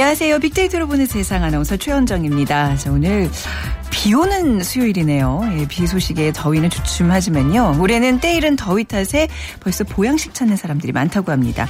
안녕하세요. 빅데이터로 보는 세상 아나운서 최현정입니다. 자, 오늘 비 오는 수요일이네요. 예, 비 소식에 더위는 주춤하지만요. 올해는 때이른 더위 탓에 벌써 보양식 찾는 사람들이 많다고 합니다.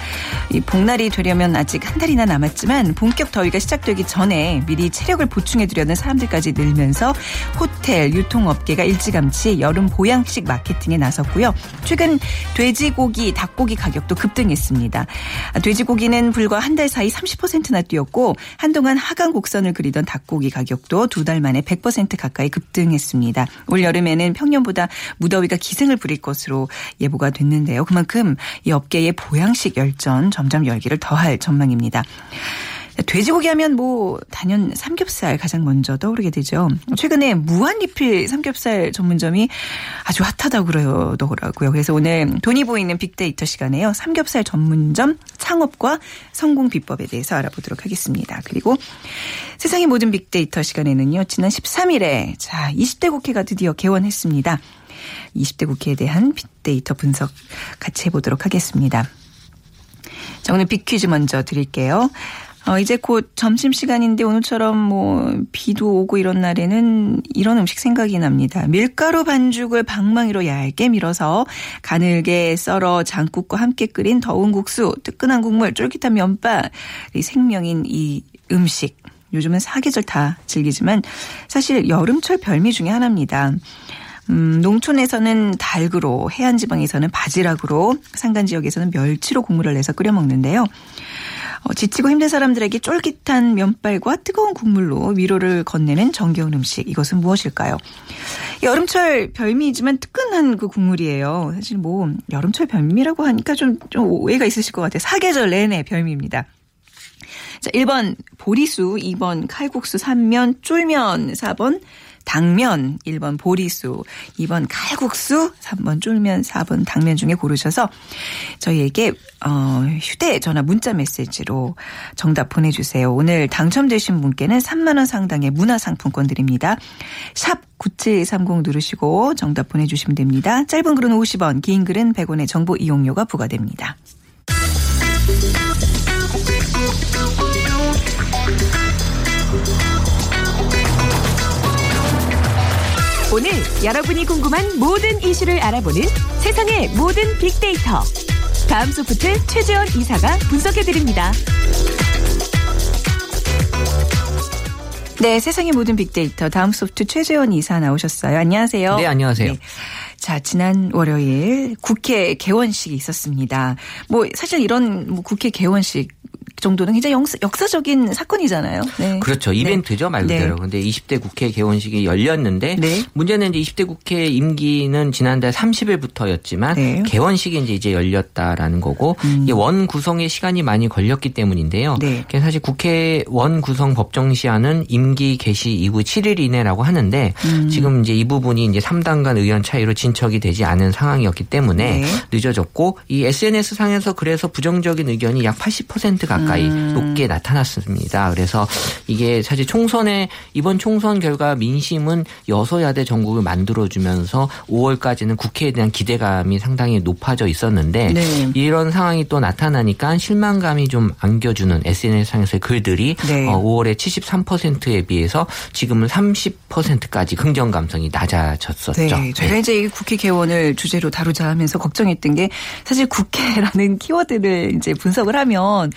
이 복날이 되려면 아직 한 달이나 남았지만 본격 더위가 시작되기 전에 미리 체력을 보충해두려는 사람들까지 늘면서 호텔, 유통업계가 일찌감치 여름 보양식 마케팅에 나섰고요. 최근 돼지고기, 닭고기 가격도 급등했습니다. 아, 돼지고기는 불과 한 달 사이 30%나 뛰었고 한동안 하강 곡선을 그리던 닭고기 가격도 두 달 만에 100% 가까이 급등했습니다. 올 여름에는 평년보다 무더위가 기승을 부릴 것으로 예보가 됐는데요. 그만큼 이 업계의 보양식 열전 점점 열기를 더할 전망입니다. 돼지고기 하면 뭐 단연 삼겹살 가장 먼저 떠오르게 되죠. 최근에 무한 리필 삼겹살 전문점이 아주 핫하다고 그러더라고요. 그래서 오늘 돈이 보이는 빅데이터 시간에요. 삼겹살 전문점 창업과 성공 비법에 대해서 알아보도록 하겠습니다. 그리고 세상의 모든 빅데이터 시간에는요. 지난 13일에 자 20대 국회가 드디어 개원했습니다. 20대 국회에 대한 빅데이터 분석 같이 해보도록 하겠습니다. 자, 오늘 빅퀴즈 먼저 드릴게요. 어, 이제 곧 점심시간인데 오늘처럼 뭐 비도 오고 이런 날에는 이런 음식 생각이 납니다. 밀가루 반죽을 방망이로 얇게 밀어서 가늘게 썰어 장국과 함께 끓인 더운 국수, 뜨끈한 국물, 쫄깃한 면발 이 생명인 이 음식. 요즘은 사계절 다 즐기지만 사실 여름철 별미 중에 하나입니다. 음, 농촌에서는 닭으로, 해안 지방에서는 바지락으로, 산간 지역에서는 멸치로 국물을 내서 끓여 먹는데요. 어, 지치고 힘든 사람들에게 쫄깃한 면발과 뜨거운 국물로 위로를 건네는 정겨운 음식. 이것은 무엇일까요? 여름철 별미이지만 뜨끈한 그 국물이에요. 사실 뭐 여름철 별미라고 하니까 좀, 좀 오해가 있으실 것 같아요. 사계절 내내 별미입니다. 자, 1번 보리수, 2번 칼국수, 3면 쫄면, 4번 당면, 1번 보리수, 2번 칼국수, 3번 쫄면, 4번 당면 중에 고르셔서 저희에게 어, 휴대전화 문자 메시지로 정답 보내주세요. 오늘 당첨되신 분께는 3만 원 상당의 문화상품권 드립니다. 샵 9730 누르시고 정답 보내주시면 됩니다. 짧은 글은 50원, 긴 글은 100원의 정보 이용료가 부과됩니다. 여러분이 궁금한 모든 이슈를 알아보는 세상의 모든 빅데이터. 다음 소프트 최재원 이사가 분석해드립니다. 네, 세상의 모든 빅데이터 다음 소프트 최재원 이사 나오셨어요. 안녕하세요. 네, 안녕하세요. 자, 지난 월요일 국회 개원식이 있었습니다. 뭐 사실 이런 뭐 국회 개원식 정도는 굉장히 역사, 적인 사건이잖아요. 네. 그렇죠. 이벤트죠, 말 그대로. 네. 근데 20대 국회 개원식이 열렸는데 네. 문제는 이제 20대 국회 임기는 지난달 30일부터였지만 네. 개원식이 이제 이제 열렸다라는 거고 이게 원 구성에 시간이 많이 걸렸기 때문인데요. 음. 네. 사실 국회 원 구성 법정 시한은 임기 개시 이후 7일 이내라고 하는데 음. 지금 이제 이 부분이 이제 3당 간 의원 차이로 진척이 되지 않은 상황이었기 때문에 네. 늦어졌고 이 SNS 상에서 그래서 부정적인 의견이 약 80% 가까이 음. 높게 나타났습니다. 그래서 이게 사실 총선에 이번 총선 결과 민심은 여소야대 전국을 만들어주면서 5월까지는 국회에 대한 기대감이 상당히 높아져 있었는데 네. 이런 상황이 또 나타나니까 실망감이 좀 안겨주는 SNS상에서의 글들이 네. 어, 5월에 73%에 비해서 지금은 30%까지 긍정 감성이 낮아졌었죠. 네, 저희가 이제 이 국회 개원을 주제로 다루자 하면서 걱정했던 게 사실 국회라는 키워드를 이제 분석을 하면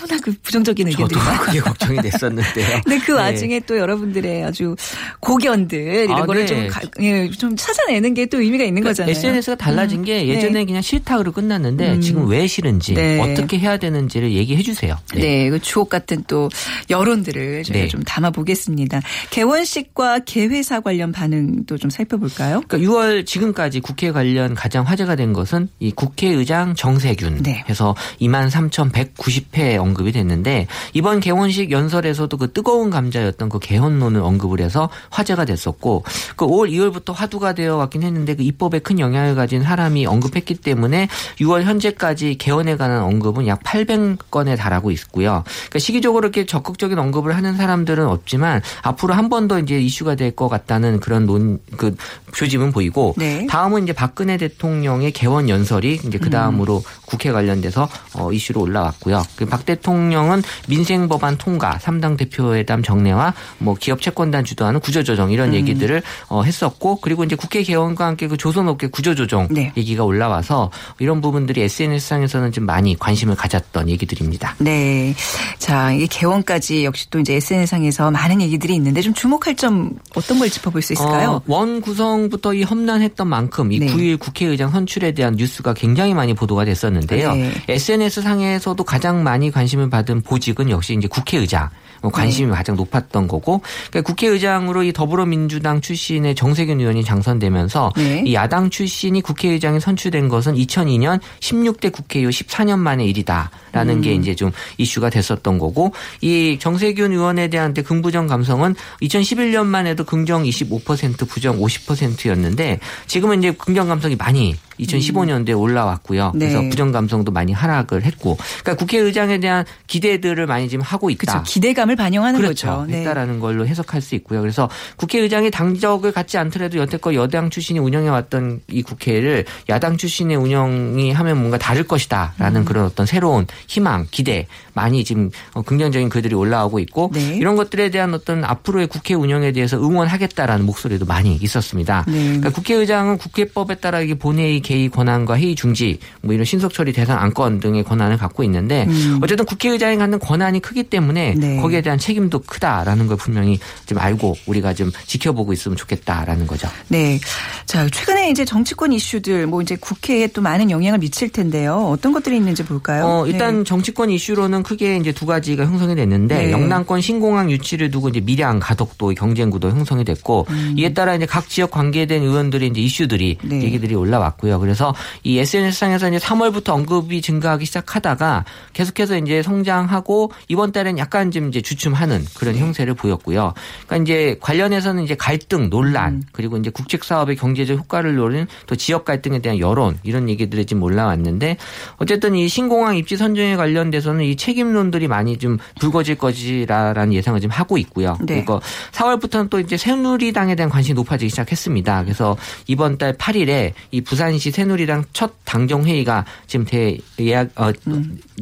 너무나 그 부정적인 저도 의견들이 많아요. 그게 걱정이 됐었는데요. 근데 그 네. 와중에 또 여러분들의 아주 고견들 이런 아, 거를 네. 좀, 가- 예, 좀 찾아내는 게 또 의미가 있는 거잖아요. SNS가 달라진 게 예전에 그냥 싫다로 끝났는데 음. 지금 왜 싫은지 네. 어떻게 해야 되는지를 얘기해 주세요. 네, 그 주옥 같은 또 여론들을 저희가 네. 좀 담아 보겠습니다. 개원식과 개회사 관련 반응도 좀 살펴볼까요? 그러니까 6월 지금까지 국회 관련 가장 화제가 된 것은 이 국회의장 정세균 네. 해서 2만 3,190회 언급이 됐는데 이번 개원식 연설에서도 그 뜨거운 감자였던 그 개헌론을 언급을 해서 화제가 됐었고 그 5월 2월부터 화두가 되어 왔긴 했는데 그 입법에 큰 영향을 가진 사람이 언급했기 때문에 6월 현재까지 개헌에 관한 언급은 약 800건에 달하고 있고요. 그러니까 시기적으로 이렇게 적극적인 언급을 하는 사람들은 없지만 앞으로 한 번 더 이제 이슈가 될 것 같다는 그런 논 그 조짐은 보이고 네. 다음은 이제 박근혜 대통령의 개원 연설이 이제 그 다음으로 국회 관련돼서 어, 이슈로 올라왔고요. 그박 대통령은 민생 법안 통과, 3당 대표회담 정례와 뭐 기업 채권단 주도하는 구조조정 이런 얘기들을 어, 했었고 그리고 이제 국회 개원과 함께 그 조선업계 구조조정 네. 얘기가 올라와서 이런 부분들이 SNS상에서는 좀 많이 관심을 가졌던 얘기들입니다. 네. 자, 이게 개원까지 역시 또 이제 SNS상에서 많은 얘기들이 있는데 좀 주목할 점 어떤 걸 짚어볼 수 있을까요? 어, 원 구성부터 이 험난했던 만큼 이 네. 9일 국회의장 선출에 대한 뉴스가 굉장히 많이 보도가 됐었는데요. 네. SNS 상에서도 가장 많이 관심을 받은 보직은 역시 이제 국회의장. 뭐 관심이 네. 가장 높았던 거고 그러니까 국회의장으로 이 더불어민주당 출신의 정세균 의원이 당선되면서 네. 이 야당 출신이 국회의장에 선출된 것은 2002년 16대 국회 이후 14년 만의 일이다라는 음. 게 이제 좀 이슈가 됐었던 거고 이 정세균 의원에 대한 긍부정 감성은 2011년만 해도 긍정 25% 부정 50%였는데 지금은 이제 긍정 감성이 많이 2015년도에 올라왔고요. 네. 그래서 부정 감성도 많이 하락을 했고, 그러니까 국회의장에 대한 기대들을 많이 지금 하고 있다. 그렇죠. 기대감을 반영하는 그렇죠. 거죠. 네. 했다라는 걸로 해석할 수 있고요. 그래서 국회의장이 당적을 갖지 않더라도 여태껏 여당 출신이 운영해왔던 이 국회를 야당 출신의 운영이 하면 뭔가 다를 것이다라는 음. 그런 어떤 새로운 희망, 기대 많이 지금 어, 긍정적인 글들이 올라오고 있고 네. 이런 것들에 대한 어떤 앞으로의 국회 운영에 대해서 응원하겠다라는 목소리도 많이 있었습니다. 네. 그러니까 국회의장은 국회법에 따라 이게 본회의 개의 권한과 회의 중지, 뭐 이런 신속 처리 대상 안건 등의 권한을 갖고 있는데 음. 어쨌든 국회의장이 갖는 권한이 크기 때문에 네. 거기에 대한 책임도 크다라는 걸 분명히 좀 알고 우리가 좀 지켜보고 있으면 좋겠다라는 거죠. 네. 자, 최근에 이제 정치권 이슈들 뭐 이제 국회에 또 많은 영향을 미칠 텐데요. 어떤 것들이 있는지 볼까요? 어, 일단 네. 정치권 이슈로는 크게 이제 두 가지가 형성이 됐는데 네. 영남권 신공항 유치를 두고 이제 밀양 가덕도 경쟁 구도 형성이 됐고 이에 따라 이제 각 지역 관계된 의원들의 이제 이슈들이 음. 네. 얘기들이 올라왔고요. 그래서 이 SNS 상에서 이제 3월부터 언급이 증가하기 시작하다가 계속해서 이제 성장하고 이번 달엔 약간 좀 이제 주춤하는 네. 그런 형세를 보였고요. 그러니까 이제 관련해서는 이제 갈등, 논란 음. 그리고 이제 국책 사업의 경제적 효과를 노린 또 지역 갈등에 대한 여론 이런 얘기들이 지금 올라왔는데 어쨌든 이 신공항 입지 선정에 관련돼서는 이 책임론들이 많이 좀 불거질 것이라는 예상을 지금 하고 있고요. 네. 그리고 4월부터는 또 이제 새누리당에 대한 관심이 높아지기 시작했습니다. 그래서 이번 달 8일에 이 부산시 새누리당 첫 당정 회의가 지금 대 예약 어,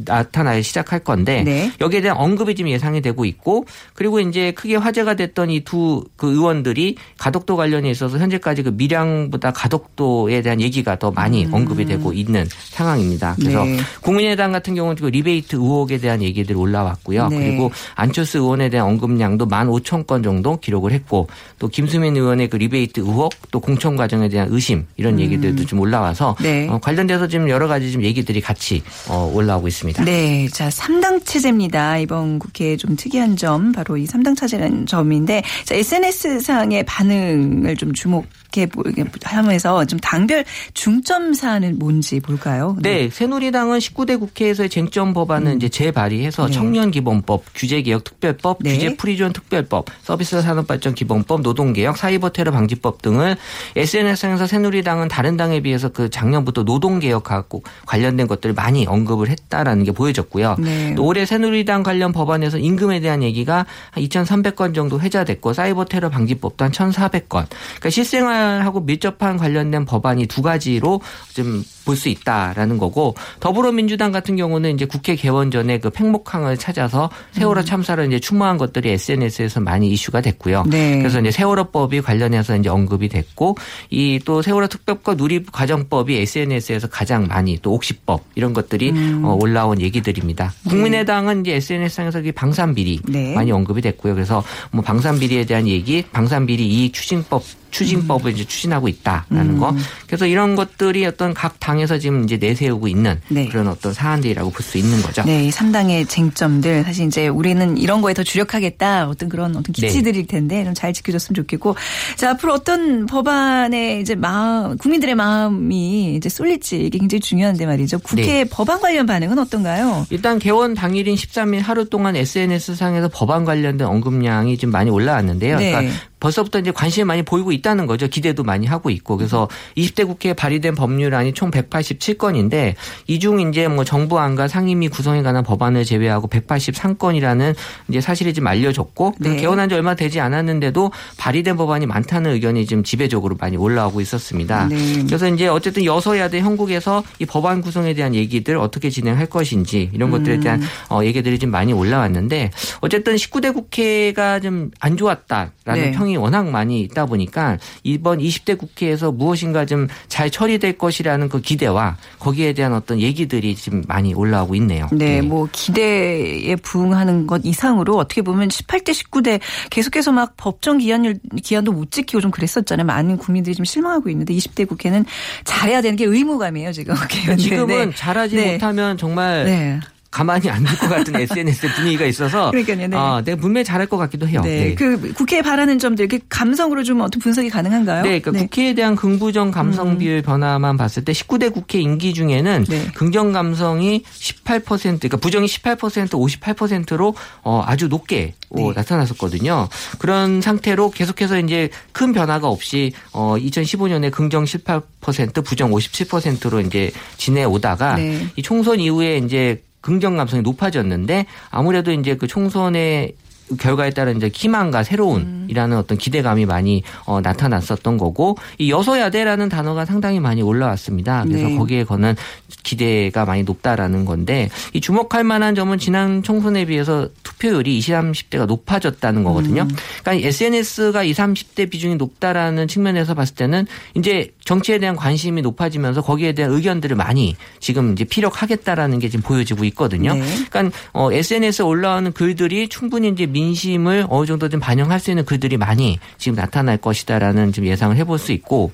나타나기 시작할 건데 음. 네. 여기에 대한 언급이 지금 예상이 되고 있고 그리고 이제 크게 화제가 됐던 이 두 그 의원들이 가덕도 관련에 있어서 현재까지 그 밀양보다 가덕도에 대한 얘기가 더 많이 언급이 되고 있는 상황입니다. 그래서 음. 네. 국민의당 같은 경우는 그 리베이트 의혹에 대한 얘기들이 올라왔고요. 네. 그리고 안철수 의원에 대한 언급량도 15,000건 정도 기록을 했고 또 김수민 의원의 그 리베이트 의혹 또 공천 과정에 대한 의심 이런 얘기들도 좀 올라 와서 음. 네. 어, 관련돼서 지금 여러 가지 좀 얘기들이 같이 어, 올라오고 있습니다. 네. 자, 3당 체제입니다. 이번 국회에 좀 특이한 점, 바로 이 3당 체제라는 점인데, 자, SNS상의 반응을 좀 주목 해 보- 하면서 좀 당별 중점 사안은 뭔지 볼까요? 네, 새누리당은 19대 국회에서의 쟁점 법안을 이제 재발의해서 음. 네. 청년기본법, 규제개혁특별법, 네. 규제프리존특별법, 서비스 산업발전 기본법, 노동개혁, 사이버 테러 방지법 등을 SNS상에서 새누리당은 다른 당에 비해서 그 작년부터 노동개혁하고 관련된 것들을 많이 언급을 했다라는 게 보여졌고요. 네. 또 올해 새누리당 관련 법안에서 임금에 대한 얘기가 한 2,300건 정도 회자됐고 사이버 테러 방지법도 한 1,400건. 그러니까 실생활 하고 밀접한 관련된 법안이 두 가지로 좀볼 수 있다라는 거고 더불어민주당 같은 경우는 이제 국회 개원 전에 그 팽목항을 찾아서 세월호 참사를 이제 추모한 것들이 SNS에서 많이 이슈가 됐고요. 네. 그래서 이제 세월호법이 관련해서 이제 언급이 됐고 이 또 세월호 특별법 누립 과정법이 SNS에서 가장 많이 또 옥시법 이런 것들이 음. 어, 올라온 얘기들입니다. 국민의당은 이제 SNS상에서 이 방산 비리 네. 많이 언급이 됐고요. 그래서 뭐 방산 비리에 대한 얘기, 방산 비리 이익 추진법 추진법을 이제 추진하고 있다라는 거. 그래서 이런 것들이 어떤 각당 에서 지금 이제 내세우고 있는 네. 그런 어떤 사안들이라고 볼 수 있는 거죠. 네, 이 3당의 쟁점들 사실 이제 우리는 이런 거에 더 주력하겠다 어떤 그런 어떤 네. 기치들일 텐데 좀 잘 지켜줬으면 좋겠고 자 앞으로 어떤 법안에 이제 마음 국민들의 마음이 이제 쏠릴지 이게 굉장히 중요한데 말이죠. 국회 네. 법안 관련 반응은 어떤가요? 일단 개원 당일인 13일 하루 동안 SNS 상에서 법안 관련된 언급량이 좀 많이 올라왔는데요. 네. 그러니까 벌써부터 이제 관심을 많이 보이고 있다는 거죠. 기대도 많이 하고 있고. 그래서 20대 국회에 발의된 법률안이 총 187건인데 이 중 이제 뭐 정부안과 상임위 구성에 관한 법안을 제외하고 183건이라는 이제 사실이 좀 알려졌고 네. 개원한 지 얼마 되지 않았는데도 발의된 법안이 많다는 의견이 지금 지배적으로 많이 올라오고 있었습니다. 네. 그래서 이제 어쨌든 여서야대 형국에서 이 법안 구성에 대한 얘기들 어떻게 진행할 것인지 이런 것들에 음. 대한 어, 얘기들이 좀 많이 올라왔는데 어쨌든 19대 국회가 좀 안 좋았다라는 네. 평이 워낙 많이 있다 보니까 이번 20대 국회에서 무엇인가 좀 잘 처리될 것이라는 그 기대와 거기에 대한 어떤 얘기들이 지금 많이 올라오고 있네요. 네, 뭐 기대에 부응하는 것 이상으로 어떻게 보면 18대 19대 계속해서 막 법정 기한율 기한도 못 지키고 좀 그랬었잖아요. 많은 국민들이 좀 실망하고 있는데 20대 국회는 잘해야 되는 게 의무감이에요, 지금. 지금은 네. 잘하지 네. 못하면 정말 네. 가만히 안 둘 것 같은 SNS 분위기가 있어서 그러니까요, 네. 어, 내가 분명히 잘할 것 같기도 해요. 네. 네. 그 국회에 바라는 점들 이렇게 감성으로 좀 어떤 분석이 가능한가요? 네, 그러니까 국회에 대한 긍부정 감성 비율 변화만 봤을 때 19대 국회 임기 중에는 네. 긍정 감성이 18% 그러니까 부정이 18% 58%로 어 아주 높게 어, 네. 나타났었거든요. 그런 상태로 계속해서 이제 큰 변화가 없이 어 2015년에 긍정 18% 부정 57%로 이제 지내오다가 네. 이 총선 이후에 이제 긍정 감성이 높아졌는데 아무래도 이제 그 총선의 결과에 따른 이제 희망과 새로운이라는 어떤 기대감이 많이 어, 나타났었던 거고 이 여소야대라는 단어가 상당히 많이 올라왔습니다. 그래서 네. 거기에 거는 기대가 많이 높다라는 건데 이 주목할 만한 점은 지난 총선에 비해서 투표율이 20, 30대가 높아졌다는 거거든요. 그러니까 SNS가 20, 30대 비중이 높다라는 측면에서 봤을 때는 이제 정치에 대한 관심이 높아지면서 거기에 대한 의견들을 많이 지금 이제 피력하겠다라는 게 지금 보여지고 있거든요. 네. 그러니까 어, SNS에 올라오는 글들이 충분히 이제 민 심을 어느 정도 좀 반영할 수 있는 글들이 많이 지금 나타날 것이다라는 좀 예상을 해볼 수 있고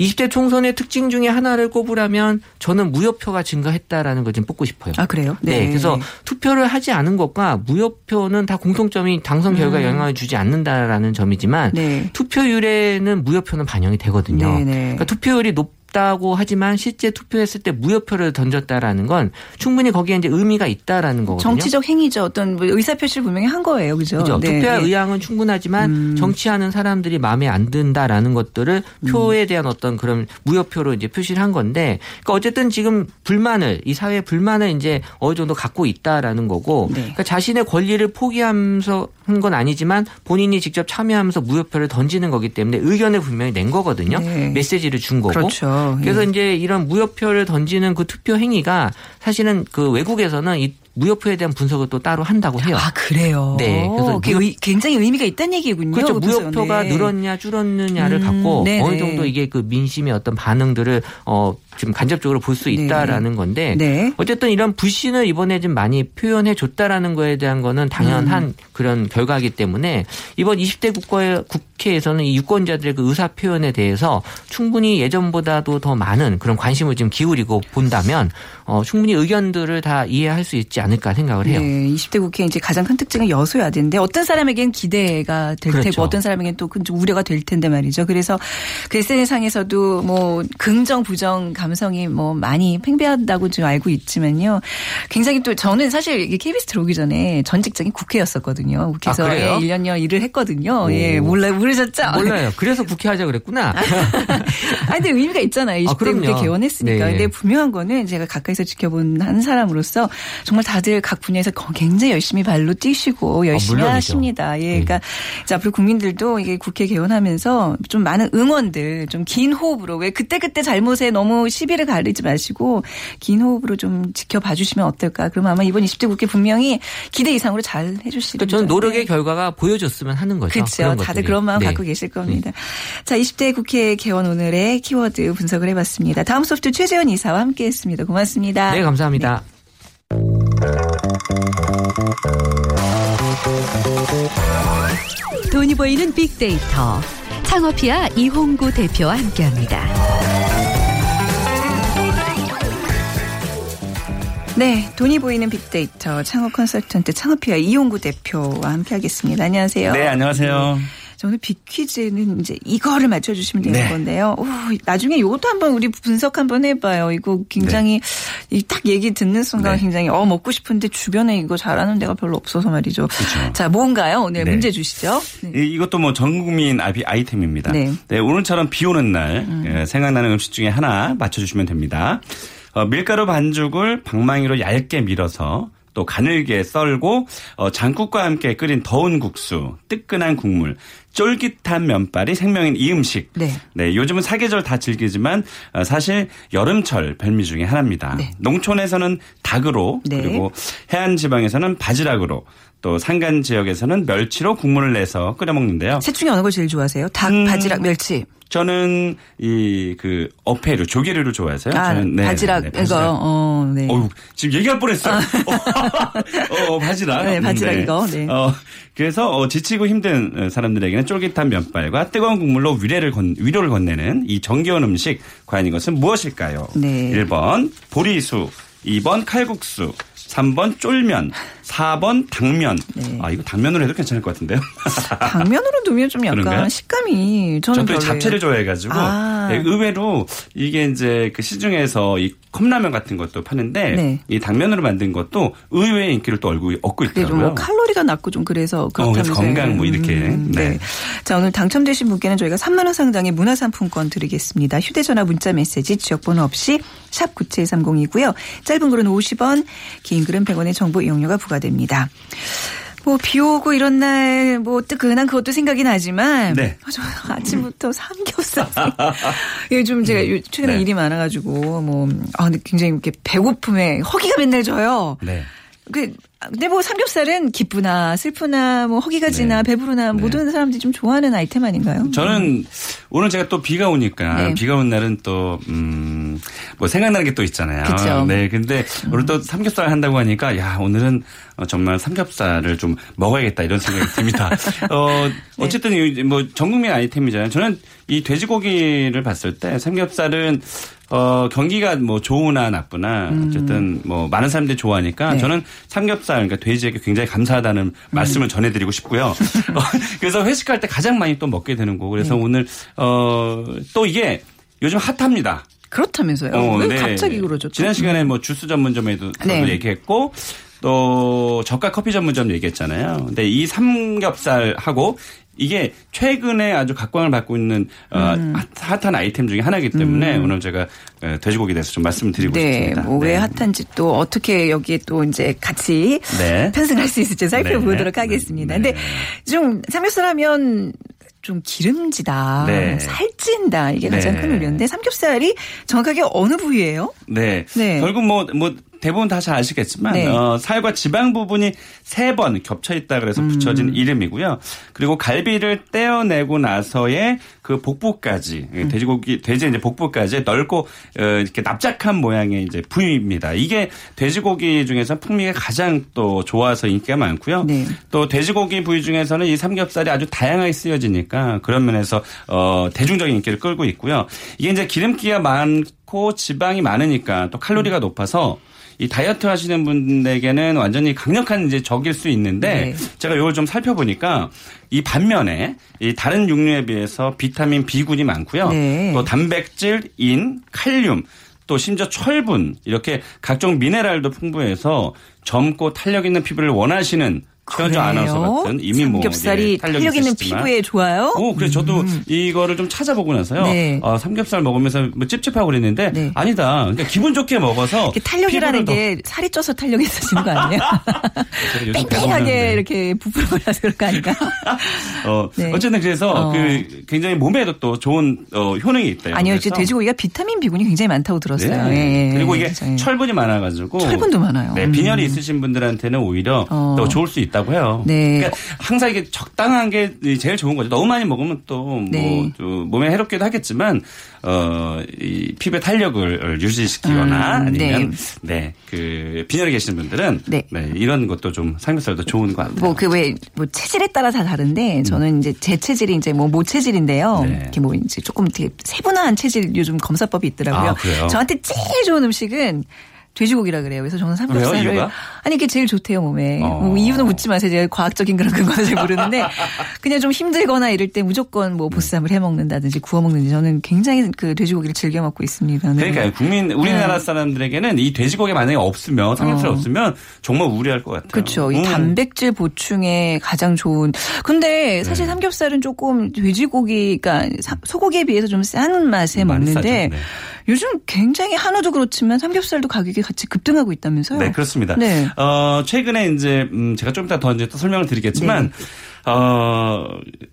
20대 총선의 특징 중에 하나를 꼽으라면 저는 무효표가 증가했다라는 걸 좀 뽑고 싶어요. 아 그래요? 네. 그래서 투표를 하지 않은 것과 무효표는 다 공통점이 당선 결과에 영향을 주지 않는다라는 점이지만 음. 네. 투표율에는 무효표는 반영이 되거든요. 네, 네. 그러니까 투표율이 높 다고 하지만 실제 투표했을 때 무효표를 던졌다라는 건 충분히 거기에 이제 의미가 있다라는 거거든요. 정치적 행위죠. 어떤 뭐 의사표시를 분명히 한 거예요, 그죠? 그죠. 네, 투표할 네. 의향은 충분하지만 음. 정치하는 사람들이 마음에 안 든다라는 것들을 표에 대한 어떤 그런 무효표로 이제 표시를 한 건데, 그러니까 어쨌든 지금 불만을 이 사회 불만을 이제 어느 정도 갖고 있다라는 거고, 네. 그러니까 자신의 권리를 포기하면서 한 건 아니지만 본인이 직접 참여하면서 무효표를 던지는 거기 때문에 의견을 분명히 낸 거거든요. 네. 메시지를 준 거고. 그렇죠. 그래서 예. 이제 이런 무효표를 던지는 그 투표 행위가 사실은 그 외국에서는 이 무효표에 대한 분석을 또 따로 한다고 해요. 아 그래요. 네, 그래서 무효- 의- 굉장히 의미가 있다는 얘기군요. 그렇죠. 무효표가 네. 늘었냐 줄었느냐를 음, 갖고 네네. 어느 정도 이게 그 민심의 어떤 반응들을 어 지금 간접적으로 볼 수 있다라는 건데 네. 어쨌든 이런 불신을 이번에 좀 많이 표현해 줬다라는 거에 대한 거는 당연한 음. 그런 결과이기 때문에 이번 20대 국회, 국회에서는 이 유권자들의 그 의사 표현에 대해서 충분히 예전보다도 더 많은 그런 관심을 좀 기울이고 본다면 어 충분히 의견들을 다 이해할 수 있지 않을까 생각을 해요. 네, 20대 국회 이제 가장 큰 특징은 여소야대인데 어떤 사람에겐 기대가 될 그렇죠. 테고 어떤 사람에겐 또좀 우려가 될 텐데 말이죠. 그래서 그 SNS상에서도 뭐 긍정 부정 감성이 뭐 많이 팽배한다고 좀 알고 있지만요. 굉장히 또 저는 사실 이게 KBS 들어오기 전에 전 직장이 국회였었거든요. 국회에서 아? 예, 1년여 일을 했거든요. 오. 예, 몰라 모르 그러셨죠? 몰라요. 그래서 국회 하자 그랬구나. 아, 근데 의미가 있잖아요. 20대 그럼요. 국회 개원했으니까. 네. 근데 분명한 거는 제가 가까이서 지켜본 한 사람으로서 정말 다들 각 분야에서 거- 굉장히 열심히 발로 뛰시고 열심히 물론이죠. 하십니다. 예, 네. 그러니까 이제 앞으로 국민들도 이게 국회 개원하면서 좀 많은 응원들, 좀 긴 호흡으로 왜 그때 그때 잘못에 너무 시비를 가리지 마시고 긴 호흡으로 좀 지켜봐 주시면 어떨까. 그러면 아마 이번 20대 국회 분명히 기대 이상으로 잘 해주시리죠. 그러니까 저는 노력의 결과가 보여줬으면 하는 거죠. 그렇죠. 그런 다들 것들이. 그런 마음 네. 갖고 계실 겁니다. 자, 20대 국회 개원 오늘의 키워드 분석을 해봤습니다. 다음 소프트 최재원 이사와 함께했습니다. 고맙습니다. 네, 감사합니다. 돈이 보이는 빅데이터 창업피아 이홍구 대표와 함께합니다. 네, 돈이 보이는 빅데이터 창업 컨설턴트 창업피아 이용구 대표와 함께하겠습니다. 안녕하세요. 네, 안녕하세요. 자, 오늘 빅퀴즈는 이제 이거를 맞춰주시면 되는 네. 건데요. 오, 나중에 이것도 한번 우리 분석 한번 해봐요. 이거 굉장히 이딱 얘기 듣는 순간 네. 굉장히 어 먹고 싶은데 주변에 이거 잘하는 데가 별로 없어서 말이죠. 그렇죠. 자, 뭔가요? 오늘 네. 문제 주시죠. 네. 이- 이것도 뭐 전국민 아이- 아이템입니다. 네. 오늘처럼 비 오는 날 예, 생각나는 음식 중에 하나 맞춰주시면 됩니다. 어, 밀가루 반죽을 방망이로 얇게 밀어서 또 가늘게 썰고 어, 장국과 함께 끓인 더운 국수, 뜨끈한 국물, 쫄깃한 면발이 생명인 이 음식. 네. 요즘은 사계절 다 즐기지만 어, 사실 여름철 별미 중에 하나입니다. 네. 농촌에서는 닭으로 네. 그리고 해안 지방에서는 바지락으로 또 산간 지역에서는 멸치로 국물을 내서 끓여 먹는데요. 셋 중에 어느 걸 제일 좋아하세요? 닭, 음, 바지락, 멸치. 저는 이 그 어패류 조개류를 좋아해서요. 아, 저는 네, 바지락, 네, 네, 이거, 어, 네. 어우, 지금 얘기할 뻔했어요. 어, 어, 바지락. 네, 바지락 음, 이거, 네. 어, 그래서 어, 지치고 힘든 사람들에게는 쫄깃한 면발과 뜨거운 국물로 위례를 건, 위로를 건네는 이 정겨운 음식 과연 이것은 무엇일까요? 네. 1번 보리수, 2번 칼국수, 3번 쫄면, 4번 당면. 네. 아, 이거 당면으로 해도 괜찮을 것 같은데요. 당면으로 두면 좀 약간 그런가요? 식감이 저는 저도 별로예요. 잡채를 좋아해가지고 아. 네, 의외로 이게 이제 그 시중에서 이 컵라면 같은 것도 파는데 네. 이 당면으로 만든 것도 의외의 인기를 또 얻고, 얻고 그게 있더라고요. 좀뭐 칼로리가 낮고 좀 그래서 그렇다면서요. 그래서 건강 뭐 이렇게. 음, 네. 네. 자 오늘 당첨되신 분께는 저희가 3만 원 상당의 문화상품권 드리겠습니다. 휴대전화 문자 메시지 지역번호 없이 샵 9730이고요. 짧은 글은 50원, 긴 글은 100원의 정보 이용료가 부과됩니다. 뭐 비 오고 이런 날 뭐 뜨끈한 그것도 생각이 나지만 네. 아, 저 아침부터 삼겹살 요즘 제가 요- 최근에 네. 일이 많아가지고 뭐 아, 근데 굉장히 이렇게 배고픔에 허기가 맨날 져요. 네. 그 근데 뭐 삼겹살은 기쁘나 슬프나 뭐 허기가 지나 네. 배부르나 네. 모든 사람들이 좀 좋아하는 아이템 아닌가요? 저는 오늘 제가 또 비가 오니까 네. 비가 오는 날은 또, 음, 뭐 생각나는 게 또 있잖아요. 그쵸. 네. 근데 오늘 또 삼겹살 한다고 하니까 야, 오늘은 어, 정말 삼겹살을 좀 먹어야겠다 이런 생각이 듭니다. 어, 네. 어쨌든 이뭐 전 국민 아이템이잖아요. 저는 이 돼지고기를 봤을 때 삼겹살은 어, 경기가 뭐 좋으나 나쁘나 어쨌든 뭐 많은 사람들이 좋아하니까 음. 네. 저는 삼겹살 그러니까 돼지에게 굉장히 감사하다는 음. 말씀을 전해드리고 싶고요. 어, 그래서 회식할 때 가장 많이 또 먹게 되는 거고 그래서 네. 오늘 어, 또 이게 요즘 핫합니다. 그렇다면서요? 어, 왜 네. 갑자기 그러죠? 또? 지난 시간에 뭐 주스 전문점에도 네. 얘기했고 또 저가 커피 전문점 얘기했잖아요. 근데 이 삼겹살하고 이게 최근에 아주 각광을 받고 있는 어, 음. 핫- 핫한 아이템 중에 하나이기 때문에 오늘 제가 어, 돼지고기에 대해서 좀 말씀을 드리고 네, 싶습니다. 뭐왜 네. 핫한지 또 어떻게 여기에 또 이제 같이 네. 편승할 수 있을지 살펴보도록 네. 하겠습니다. 네. 근데 좀 삼겹살 하면 좀 기름지다, 네. 살찐다 이게 가장 네. 큰 우려인데 삼겹살이 정확하게 어느 부위예요? 네. 네. 결국 뭐, 뭐, 대부분 다 잘 아시겠지만, 네. 어, 살과 지방 부분이 세 번 겹쳐 있다 그래서 붙여진 음. 이름이고요. 그리고 갈비를 떼어내고 나서의 그 복부까지, 음. 돼지고기, 돼지 이제 복부까지 넓고, 어, 이렇게 납작한 모양의 이제 부위입니다. 이게 돼지고기 중에서 풍미가 가장 또 좋아서 인기가 많고요. 네. 또 돼지고기 부위 중에서는 이 삼겹살이 아주 다양하게 쓰여지니까 그런 면에서 어 대중적인 인기를 끌고 있고요. 이게 이제 기름기가 많고 지방이 많으니까 또 칼로리가 음. 높아서 이 다이어트 하시는 분들에게는 완전히 강력한 이제 적일 수 있는데 네. 제가 이걸 좀 살펴보니까 이 반면에 이 다른 육류에 비해서 비타민 B군이 많고요. 네. 또 단백질, 인, 칼륨 또 심지어 철분 이렇게 각종 미네랄도 풍부해서 젊고 탄력 있는 피부를 원하시는 최현정 아나운서 같은 이미 뭐 삼겹살이 예, 탄력 있는 있으시지만. 피부에 좋아요? 오, 그래 저도 이거를 좀 찾아보고 나서요. 네. 어, 삼겹살 먹으면서 뭐 찝찝하고 그랬는데 네. 아니다. 그러니까 기분 좋게 먹어서 탄력이라는 피부를 더- 게 살이 쪄서 탄력이 있으시는 거 아니에요? 뺑뺑하게. 이렇게 부풀어서 그럴 거 아닌가? 어, 네. 어쨌든 그래서 어. 그 굉장히 몸에도 또 좋은 어, 효능이 있대요. 아니요, 이제 돼지고기가 비타민 B군이 굉장히 많다고 들었어요. 네. 예, 예. 그리고 이게 예. 철분이 많아가지고 철분도 많아요. 네, 음. 빈혈이 있으신 분들한테는 오히려 어. 더 좋을 수 있다 고 해요. 네. 그러니까 항상 이게 적당한 게 제일 좋은 거죠. 너무 많이 먹으면 또뭐 네. 몸에 해롭기도 하겠지만 어, 이 피부의 탄력을 유지시키거나 음, 아니면 네. 그 빈혈이 계신 분들은 네. 네, 이런 것도 좀 삼겹살도 좋은 것 같아요. 뭐 그 왜 뭐 체질에 따라 다 다른데 저는 이제 제 체질이 이제 뭐 모체질인데요. 음. 네. 이렇게 뭐 이제 조금 되게 세분화한 체질 요즘 검사법이 있더라고요. 아? 저한테 제일 좋은 음식은 돼지고기라 그래요. 그래서 저는 삼겹살을? 아니 이게 제일 좋대요 몸에. 어. 뭐 이유는 묻지 마세요. 제가 과학적인 그런 근거는 잘 모르는데 그냥 좀 힘들거나 이럴 때 무조건 뭐 보쌈을 해 먹는다든지 구워 먹는지 저는 굉장히 그 돼지고기를 즐겨 먹고 있습니다. 네. 그러니까요. 국민 우리나라 사람들에게는 이 돼지고기 만약에 없으면 삼겹살 어. 없으면 정말 우려할 것 같아요. 그렇죠. 이 음. 단백질 보충에 가장 좋은. 근데 사실 네. 삼겹살은 조금 돼지고기, 그러니까 사- 소고기에 비해서 좀 싼 맛에 먹는데. 네. 요즘 굉장히 한우도 그렇지만 삼겹살도 가격이 같이 급등하고 있다면서요? 네, 그렇습니다. 네. 어, 최근에 이제, 음, 제가 좀 이따 더 이제 또 설명을 드리겠지만, 어,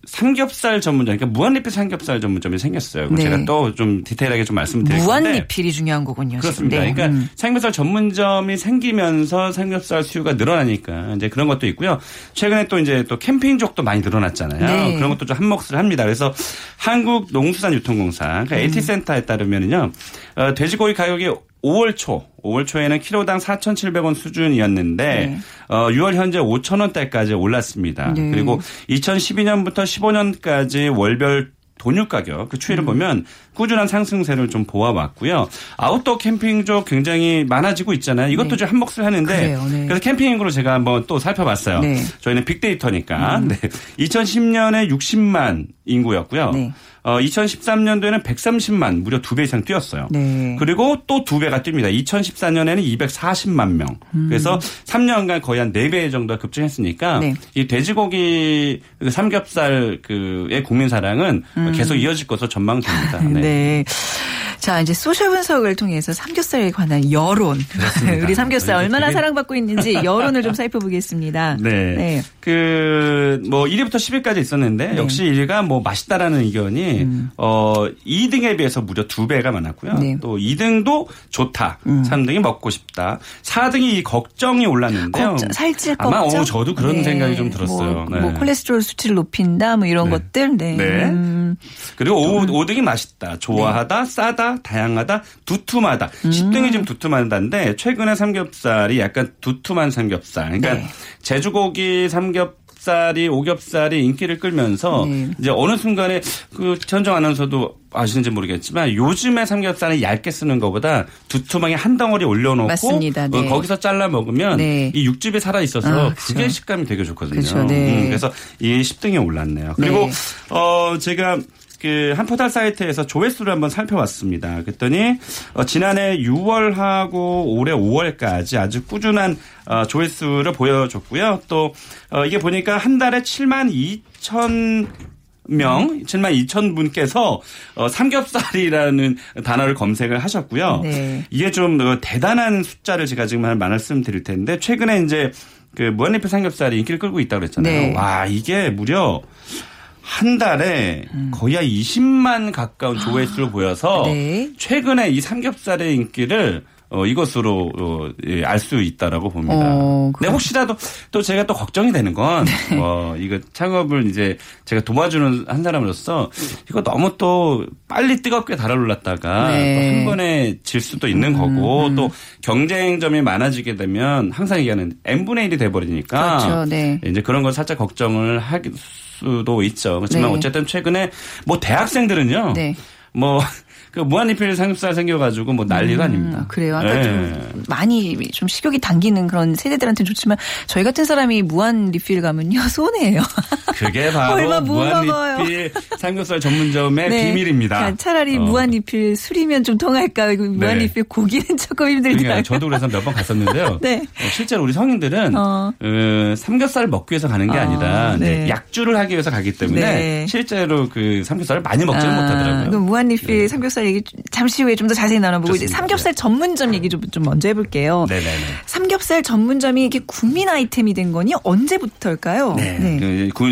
삼겹살 전문점, 그러니까 무한리필 삼겹살 전문점이 생겼어요. 네. 제가 또 좀 디테일하게 좀 말씀드릴 건데. 무한 리필이 중요한 거군요. 그렇습니다. 네. 그러니까 음. 삼겹살 전문점이 생기면서 삼겹살 수요가 늘어나니까 이제 그런 것도 있고요. 최근에 또 이제 또 캠핑족도 많이 늘어났잖아요. 네. 그런 것도 좀 한몫을 합니다. 그래서 한국 농수산유통공사, 그러니까 음. AT센터에 따르면요, 어, 돼지고기 가격이 5월 초, 5월 초에는 키로당 4,700원 수준이었는데 네. 어, 6월 현재 5,000원대까지 올랐습니다. 네. 그리고 2012년부터 15년까지 월별 돈유 가격 그 음. 추이를 보면 꾸준한 상승세를 좀 보아왔고요. 아웃도어 캠핑족 굉장히 많아지고 있잖아요. 이것도 네. 좀 한몫을 하는데 그래요, 네. 그래서 캠핑으로 제가 한번 또 살펴봤어요. 네. 음. 저희는 빅데이터니까. 네. 2010년에 60만 인구였고요. 네. 어, 2013년도에는 130만 무려 두 배 이상 뛰었어요. 네. 그리고 또 두 배가 뜁니다. 2014년에는 240만 명. 그래서 3년간 거의 한 4배 정도 급증했으니까 음. 네. 이 돼지고기 그 삼겹살 그의 국민 사랑은 계속 이어질 것으로 전망됩니다. 음. 네. 자, 이제 소셜 분석을 통해서 삼겹살에 관한 여론. 우리 삼겹살 얼마나 사랑받고 있는지 여론을 좀 살펴보겠습니다. 네. 그, 뭐, 1위부터 10위까지 있었는데, 네. 역시 1위가 뭐, 맛있다라는 의견이, 어, 2등에 비해서 무려 2배가 많았고요. 음. 네. 음. 또 2등도 좋다. 3등이 먹고 싶다. 4등이 걱정이 올랐는데요. 걱정, 살찔 아마, 걱정. 어, 저도 그런 네. 생각이 좀 들었어요. 뭐, 뭐 콜레스테롤 수치를 높인다, 뭐 이런 네. 것들. 네. 네. 음. 그리고 5, 등이 맛있다, 좋아하다, 싸다, 다양하다, 두툼하다. 음. 10등이 좀 두툼하다인데 최근에 삼겹살이 약간 두툼한 삼겹살. 그러니까 네. 제주고기 삼겹살이 오겹살이 인기를 끌면서 네. 이제 어느 순간에 그 전정 아나운서도 아시는지 모르겠지만 요즘에 삼겹살은 얇게 쓰는 것보다 두툼하게 한 덩어리 올려놓고 맞습니다. 네. 어, 거기서 잘라 먹으면 네. 이 육즙이 살아 있어서 아, 그게 그렇죠. 식감이 되게 좋거든요. 그렇죠. 네. 음, 그래서 이 10등에 올랐네요. 그리고 네. 어 제가 그 한 포털 사이트에서 조회수를 한번 살펴봤습니다. 그랬더니 어, 지난해 6월하고 올해 5월까지 아주 꾸준한 어, 조회수를 보여줬고요. 또 어, 이게 보니까 한 달에 7만 2천 명, 7만 2천 분께서 어, 삼겹살이라는 단어를 검색을 하셨고요. 네. 이게 좀 어, 대단한 숫자를 제가 지금 한 말씀드릴 텐데 최근에 이제 그 무한리필 삼겹살이 인기를 끌고 있다고 그랬잖아요. 네. 와 이게 무려 한 달에 거의 한 20만 가까운 조회수를 보여서 음. 네. 최근에 이 삼겹살의 인기를 어, 이것으로 어, 예, 알수 있다라고 봅니다. 어, 근데 혹시라도 또 제가 또 걱정이 되는 건 네. 어, 이거 창업을 이제 제가 도와주는 한 사람으로서 이거 너무 또 빨리 뜨겁게 달아올랐다가 네. 음, 또한 번에 질 수도 있는 거고 또 경쟁점이 많아지게 되면 항상 얘기하는 n분의 1이 돼버리니까 그렇죠. 네. 이제 그런 걸 살짝 걱정을 할 수도 있죠. 그렇지만 네. 어쨌든 최근에 뭐 대학생들은요. 네. 뭐 그 무한리필 삼겹살 생겨가지고 뭐 난리가 아닙니다. 그래요. 아까 예. 좀 많이 좀 식욕이 당기는 그런 세대들한테는 좋지만 저희 같은 사람이 무한 리필 가면요 손해예요. 그게 바로 얼마. 무한리필 삼겹살 전문점의 네. 비밀입니다. 그러니까 차라리 어. 무한 리필 술이면 좀 통할까? 무한 네. 리필 고기는 조금 힘들더라고요. 그러니까 저도 그래서 몇 번 갔었는데요. 네. 어, 실제로 우리 성인들은 어. 어, 삼겹살을 먹기 위해서 가는 게 어, 아니라 네. 네, 약주를 하기 위해서 가기 때문에 네. 실제로 그 삼겹살을 많이 먹지는 아, 못하더라고요. 그럼 무한 리필 네. 삼겹살 얘기 잠시 후에 좀 더 자세히 나눠보고 이제 좋습니다. 삼겹살 전문점 얘기 좀, 좀 먼저 해볼게요. 네네네. 삼겹살 전문점이 이게 국민 아이템이 된 건요 언제부터일까요? 네. 그, 구-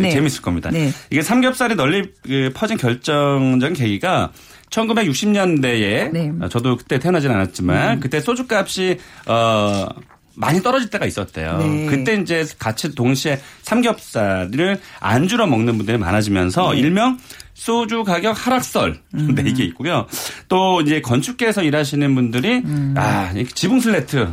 네. 재밌을 겁니다. 네. 이게 삼겹살이 널리 그 퍼진 결정적인 계기가 1960년대에 네. 음. 저도 그때 태어나진 않았지만 그때 소주값이 어 많이 떨어질 때가 있었대요. 네. 그때 이제 같이 동시에 삼겹살을 안주로 먹는 분들이 많아지면서 네. 일명 소주 가격 하락설 음. 네, 이게 있고요. 또 이제 건축계에서 일하시는 분들이 음. 아 지붕 슬레이트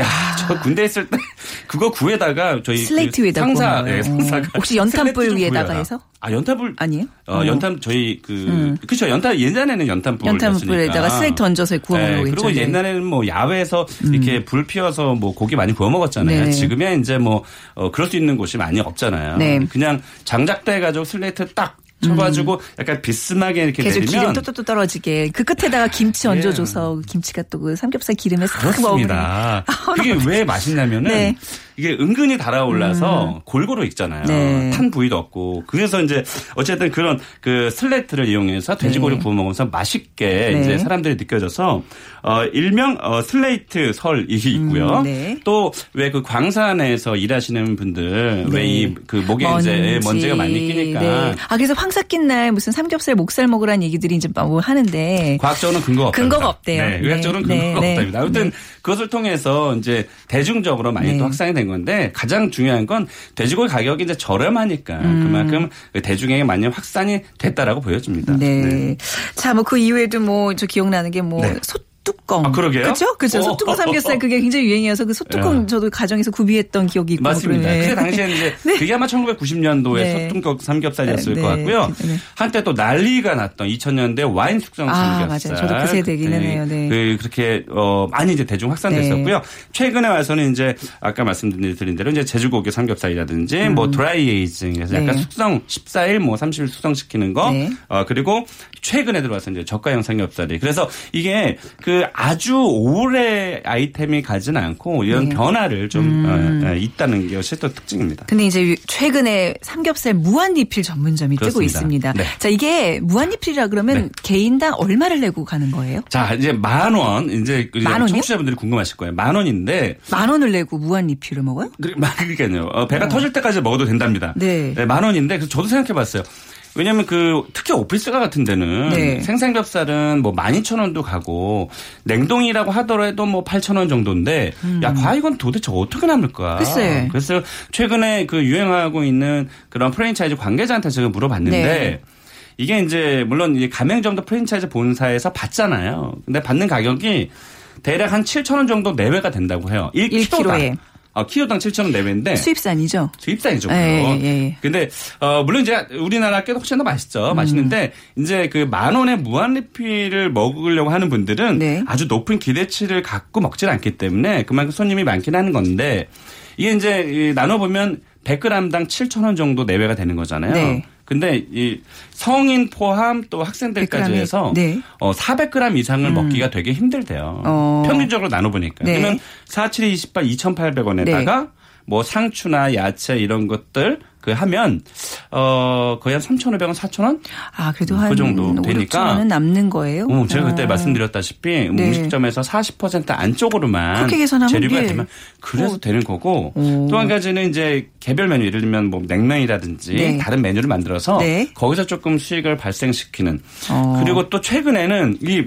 야, 저 군대 있을 때 그거 구에다가 저희 슬레이트 그 위에다 상사. 예, 상사가 혹시 연탄불 위에다가. 해서? 아, 연탄불 아니에요? 어, 어. 연탄 저희 그 그렇죠. 연탄 예전에는 연탄불 연탄불에다가 슬레이트 얹어서 구워 네, 먹는 거 그리고 있죠. 네. 옛날에는 뭐 야외에서 이렇게 불 피워서 뭐 고기 많이 구워 먹었잖아요. 네. 지금은 이제 뭐 어, 그럴 수 있는 곳이 많이 없잖아요. 네. 그냥 장작대 가지고 슬레이트 딱 쳐가지고 약간 비스듬하게 이렇게 계속 기름 내리면 뚝뚝뚝 떨어지게 그 끝에다가 김치 얹어줘서 그 김치가 또 그 삼겹살 기름에 싹 먹으면. 그게 왜 맛있냐면은 네. 이게 은근히 달아올라서 골고루 익잖아요. 네. 탄 부위도 없고. 그래서 이제 어쨌든 그런 그 슬레이트를 이용해서 돼지고기 네. 구워 먹으면서 맛있게 네. 이제 사람들이 느껴져서 어 일명 어 슬레이트 설이 있고요. 음, 네. 또 왜 그 광산에서 일하시는 분들 왜 이 그 목에 이제 먼지가 많이 끼니까 네. 아 그래서 황사 낀 날 무슨 삼겹살 목살 먹으라는 얘기들이 이제 뭐 하는데 과학적으로는 근거가 없다. 근거가 없대요. 네, 의학적으로는 네, 근거가 네, 없답니다. 아무튼 그것을 통해서 이제 대중적으로 많이 네. 또 확산이 된 건데 가장 중요한 건 돼지고기 가격이 이제 저렴하니까 음. 그만큼 대중에게 많이 확산이 됐다라고 보여집니다. 네. 자, 뭐 그 이후에도 뭐 저 기억나는 게뭐 네. 소 뚜껑. 아, 그러게요? 그렇죠? 그렇죠. 어. 소뚜껑 삼겹살 그게 굉장히 유행이어서 그 소뚜껑 예. 저도 가정에서 구비했던 기억이 있고. 맞습니다. 그러네. 그때 당시에는 이제 네. 그게 아마 1990년도에 네. 소뚱국 삼겹살이었을 네, 것 같고요. 네. 한때 또 난리가 났던 2000년대 와인 숙성 아, 삼겹살. 맞아요. 저도 그 세대이기는 해요. 네. 그 그렇게 어 많이 이제 대중 확산됐었고요. 최근에 와서는 이제 아까 말씀드린 대로 이제 제주고기 삼겹살이라든지 뭐 드라이 에이징 그래서 약간 음. 네. 숙성 14일 뭐 30일 숙성시키는 거. 네. 어 그리고 최근에 들어와서 이제 저가형 삼겹살이. 그래서 이게 그 아주 오래 아이템이 가지는 않고 이런 네. 변화를 좀 음. 어, 어, 있다는 게 실제 특징입니다. 근데 이제 최근에 삼겹살 무한 리필 전문점이 뜨고 그렇습니다. 있습니다. 네. 자, 이게 무한 리필이라 그러면 네. 개인당 얼마를 내고 가는 거예요? 자, 이제 만 원, 이제 그 만? 청취자분들이 궁금하실 거예요. 만 원인데, 만 원을 내고 무한 리필을 먹어요? 그- 그러니까요. 어, 배가 터질 때까지 먹어도 된답니다. 네. 만 원인데, 그래서 저도 생각해 봤어요. 왜냐면 그, 특히 오피스가 같은 데는 네. 생삼겹살은 뭐 12,000원도 가고, 냉동이라고 하더라도 뭐 8,000원 정도인데, 야, 과연 이건 도대체 어떻게 남을까? 음. 글쎄. 그래서 최근에 그 유행하고 있는 그런 프랜차이즈 관계자한테 제가 물어봤는데, 네. 이게 이제 물론 이제 가맹점도 프랜차이즈 본사에서 받잖아요. 근데 받는 가격이 대략 한 7천 원 정도 내외가 된다고 해요. 1kg당. 1kg 에. 어, 키로당 7천 원 내외인데 수입산이죠? 수입산이죠. 예. 예, 예. 근데 어 물론 이제 우리나라 게도 훨씬 더 맛있죠. 음. 맛있는데 이제 그 만 원의 무한 리필을 먹으려고 하는 분들은 네. 아주 높은 기대치를 갖고 먹질 않기 때문에 그만큼 손님이 많긴 하는 건데 이게 이제 이 나눠 보면 100g당 7천 원 정도 내외가 되는 거잖아요. 네. 근데 이 성인 포함 또 학생들까지 100g 에, 해서 네. 어 400g 이상을 먹기가 되게 힘들대요. 어. 평균적으로 나눠 보니까. 네. 그러면 47, 28, 2,800원에다가 뭐 상추나 야채 이런 것들 그 하면 어 거의 한 3,500원, 4,000원? 아, 그래도 그한 정도 5, 되니까. 6천 원은 남는 거예요? 어, 제가 그때 어. 말씀드렸다시피 네. 음식점에서 40% 안쪽으로만 재료가 예. 되면 그래서 어. 되는 거고 오. 또한 가지는 이제 개별 메뉴 예를 들면 뭐 냉면이라든지 네. 다른 메뉴를 만들어서 네. 거기서 조금 수익을 발생시키는 어. 그리고 또 최근에는 이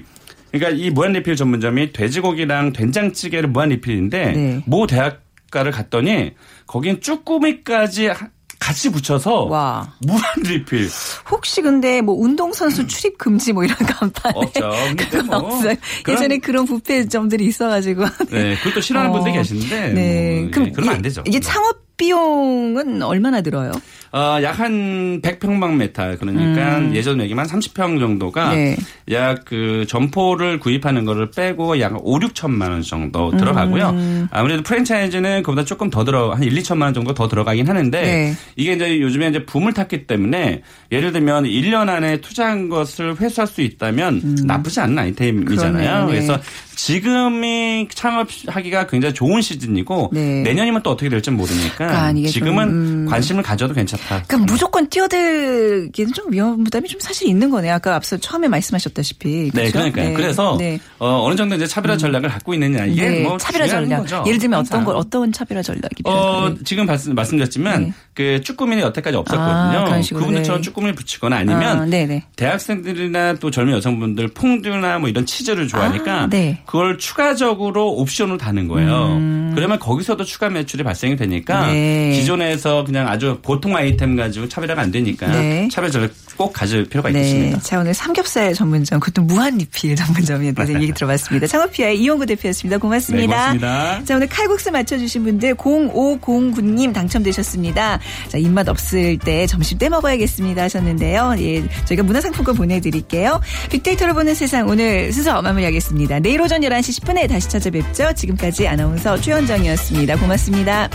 그러니까 이 무한 리필 전문점이 돼지고기랑 된장찌개를 무한 리필인데 네. 모 대학 가를 갔더니 거긴 쭈꾸미까지 하- 같이 붙여서 와. 무한 리필 혹시 근데 뭐 운동선수 출입 금지 뭐 이런 간판에 없죠. 근데 그건 뭐 없어요. 그런- 예전에 그런 부페점들이 있어가지고. 네, 그것도 싫어하는 어, 분들이 계신데 네. 뭐, 그럼 예, 그러면 이게, 안 되죠. 이게 네. 창업 비용은 얼마나 들어요? 어, 약 한 100평방미터 그러니까 예전 얘기만 30평 정도가 음. 네. 약그 점포를 구입하는 거를 빼고 약 5, 6천만 원 정도 들어가고요. 음. 아무래도 프랜차이즈는 그보다 조금 더 들어 한 1, 2천만 원 정도 더 들어가긴 하는데 네. 이게 이제 요즘에 이제 붐을 탔기 때문에 예를 들면 1년 안에 투자한 것을 회수할 수 있다면 나쁘지 않은 아이템이잖아요. 음. 네. 그래서 지금이 창업하기가 굉장히 좋은 시즌이고 네. 내년이면 또 어떻게 될지 모르니까 그러니까 지금은 좀, 음. 관심을 가져도 괜찮다. 그러니까 무조건 뛰어들기는 좀 위험 부담이 좀 사실 있는 거네요. 아까 앞서 처음에 말씀하셨다시피. 네, 그렇죠? 그러니까요. 그래서 네. 어, 느 정도 이제 차별화 전략을 갖고 있느냐 이게 네, 뭐 차별화 전략. 거죠. 예를 들면 어떤. 걸 어떤 차별화 전략이 어? 지금 말씀, 말씀드렸지만 네. 그 쭈꾸미는 여태까지 아, 없었거든요. 식으로, 그분들처럼 네. 쭈꾸미를 붙이거나 아니면 아. 대학생들이나 또 젊은 여성분들 퐁듀나 뭐 이런 치즈를 좋아하니까 아, 네. 그걸 추가적으로 옵션으로 다는 거예요. 그러면 거기서도 추가 매출이 발생이 되니까 음. 네. 기존에서 그냥 아주 보통 아이템 가지고 차별화가 안 되니까 네. 차별 전략 꼭 가질 필요가 네. 있겠습니다. 자, 오늘 삼겹살 전문점, 그것도 무한 리필 전문점에 대해서 얘기 들어봤습니다. 창업피아의 이용구 대표였습니다. 고맙습니다. 네, 고맙습니다. 자, 오늘 칼국수 맞춰주신 분들 0509님 당첨되셨습니다. 자, 입맛 없을 때 점심 때 먹어야겠습니다 하셨는데요. 예, 저희가 문화상품권 보내드릴게요. 빅데이터로 보는 세상 오늘 순서 마무리하겠습니다. 내일 오전 11시 10분에 다시 찾아뵙죠. 지금까지 아나운서 최현정이었습니다. 고맙습니다.